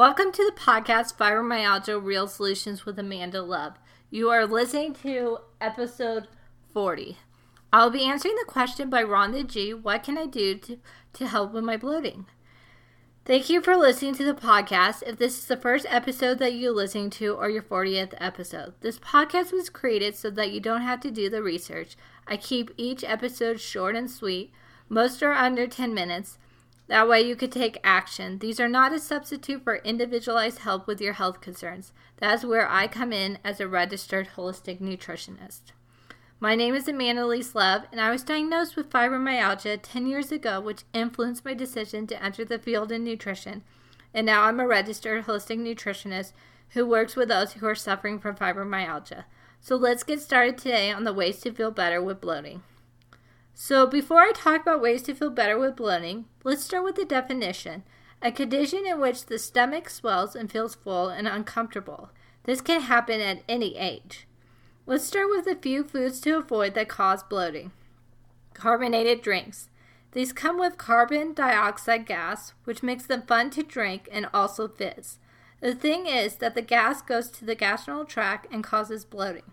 Welcome to the podcast Fibromyalgia Real Solutions with Amanda Love. You are listening to episode 40. I'll be answering the question by Rhonda G What can I do to, to help with my bloating? Thank you for listening to the podcast. If this is the first episode that you're listening to or your 40th episode, this podcast was created so that you don't have to do the research. I keep each episode short and sweet. Most are under 10 minutes. That way you could take action. These are not a substitute for individualized help with your health concerns. That's where I come in as a registered holistic nutritionist. My name is Amanda Lee Love, and I was diagnosed with fibromyalgia 10 years ago, which influenced my decision to enter the field in nutrition. And now I'm a registered holistic nutritionist who works with those who are suffering from fibromyalgia. So let's get started today on the ways to feel better with bloating. So, before I talk about ways to feel better with bloating, let's start with the definition a condition in which the stomach swells and feels full and uncomfortable. This can happen at any age. Let's start with a few foods to avoid that cause bloating. Carbonated drinks. These come with carbon dioxide gas, which makes them fun to drink and also fizz. The thing is that the gas goes to the gastrointestinal tract and causes bloating.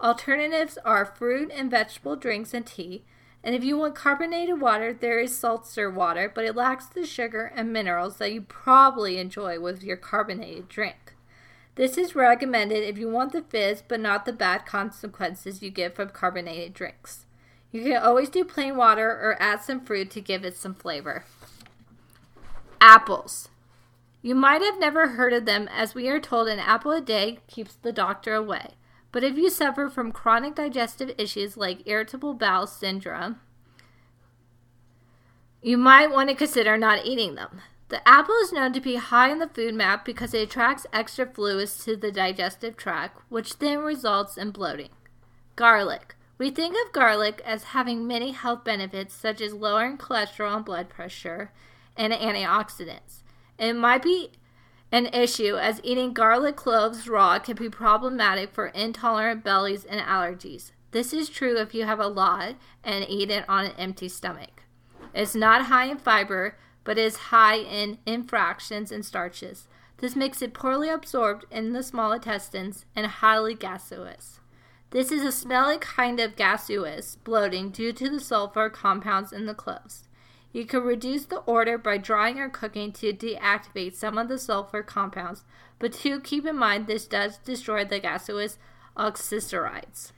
Alternatives are fruit and vegetable drinks and tea, and if you want carbonated water, there is seltzer water, but it lacks the sugar and minerals that you probably enjoy with your carbonated drink. This is recommended if you want the fizz but not the bad consequences you get from carbonated drinks. You can always do plain water or add some fruit to give it some flavor. Apples. You might have never heard of them as we are told an apple a day keeps the doctor away. But if you suffer from chronic digestive issues like irritable bowel syndrome, you might want to consider not eating them. The apple is known to be high in the FODMAP because it attracts extra fluids to the digestive tract, which then results in bloating. Garlic. We think of garlic as having many health benefits such as lowering cholesterol and blood pressure and antioxidants. It might be an issue as eating garlic cloves raw can be problematic for intolerant bellies and allergies. This is true if you have a lot and eat it on an empty stomach. It's not high in fiber, but is high in infractions and starches. This makes it poorly absorbed in the small intestines and highly gaseous. This is a smelly kind of gaseous bloating due to the sulfur compounds in the cloves. You can reduce the odor by drying or cooking to deactivate some of the sulfur compounds, but do keep in mind this does destroy the gaseous oxycerides.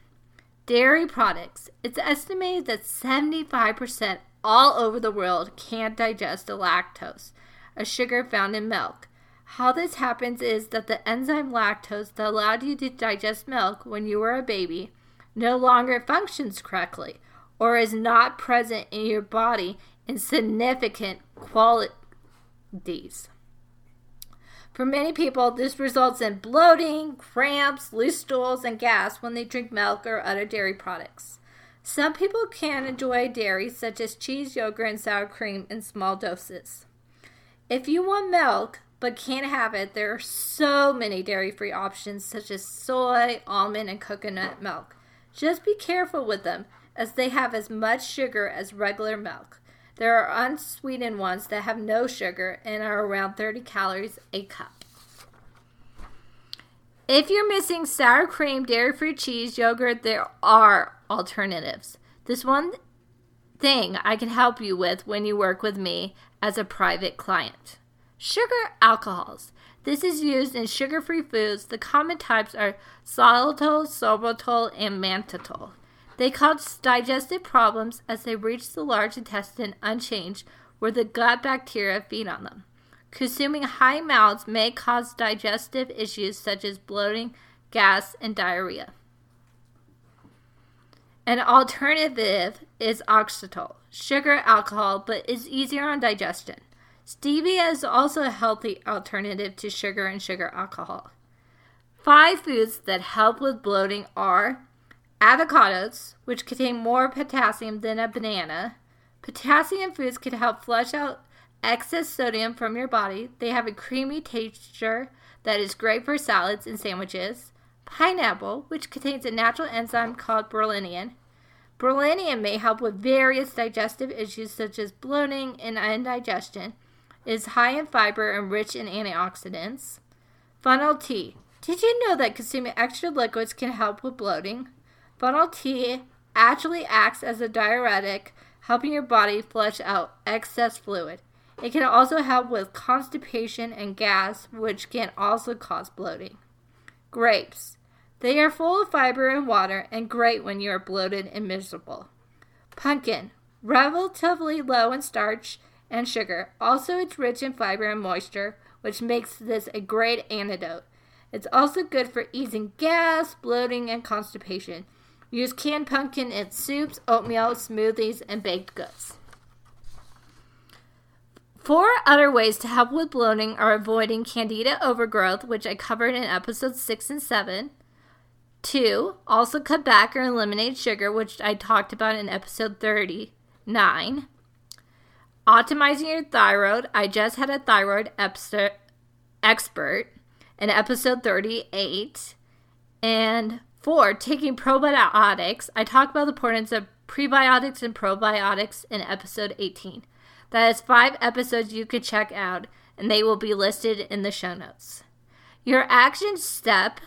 Dairy products. It's estimated that 75% all over the world can't digest the lactose, a sugar found in milk. How this happens is that the enzyme lactase that allowed you to digest milk when you were a baby no longer functions correctly or is not present in your body in significant qualities. For many people, this results in bloating, cramps, loose stools, and gas when they drink milk or other dairy products. Some people can enjoy dairy, such as cheese, yogurt, and sour cream, in small doses. If you want milk but can't have it, there are so many dairy free options, such as soy, almond, and coconut milk. Just be careful with them, as they have as much sugar as regular milk. There are unsweetened ones that have no sugar and are around 30 calories a cup. If you're missing sour cream, dairy free cheese, yogurt, there are alternatives. This one thing I can help you with when you work with me as a private client. Sugar alcohols. This is used in sugar free foods. The common types are xylitol, sorbitol, and mannitol. They cause digestive problems as they reach the large intestine unchanged, where the gut bacteria feed on them. Consuming high amounts may cause digestive issues such as bloating, gas, and diarrhea. An alternative is oxetol, sugar alcohol, but is easier on digestion. Stevia is also a healthy alternative to sugar and sugar alcohol. Five foods that help with bloating are avocados, which contain more potassium than a banana. Potassium foods can help flush out excess sodium from your body. They have a creamy texture that is great for salads and sandwiches pineapple, which contains a natural enzyme called bromelain. Bromelain may help with various digestive issues such as bloating and indigestion. It is high in fiber and rich in antioxidants. Fennel tea. Did you know that consuming extra liquids can help with bloating? Fennel tea actually acts as a diuretic, helping your body flush out excess fluid. It can also help with constipation and gas, which can also cause bloating. Grapes. They are full of fiber and water and great when you are bloated and miserable. Pumpkin. Relatively low in starch and sugar. Also, it's rich in fiber and moisture, which makes this a great antidote. It's also good for easing gas, bloating, and constipation. Use canned pumpkin in soups, oatmeal, smoothies, and baked goods. Four other ways to help with bloating are avoiding candida overgrowth, which I covered in episodes 6 and 7. Two, also cut back or eliminate sugar, which I talked about in episode 39. Optimizing your thyroid. I just had a thyroid expert in episode 38. And four, taking probiotics. I talked about the importance of prebiotics and probiotics in episode 18. That is five episodes you could check out, and they will be listed in the show notes. Your action step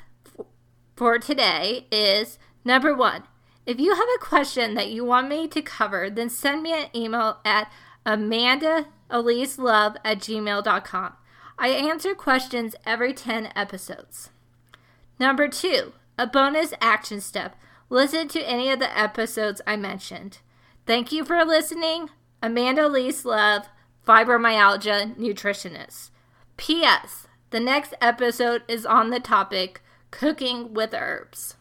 for today is number one. If you have a question that you want me to cover, then send me an email at amandaliselove at gmail.com. I answer questions every 10 episodes. Number two, a bonus action step. Listen to any of the episodes I mentioned. Thank you for listening. Amanda Lease Love, fibromyalgia nutritionist. P.S. The next episode is on the topic cooking with herbs.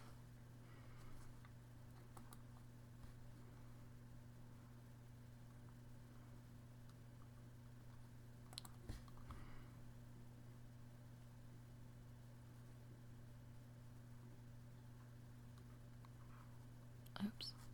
Oops.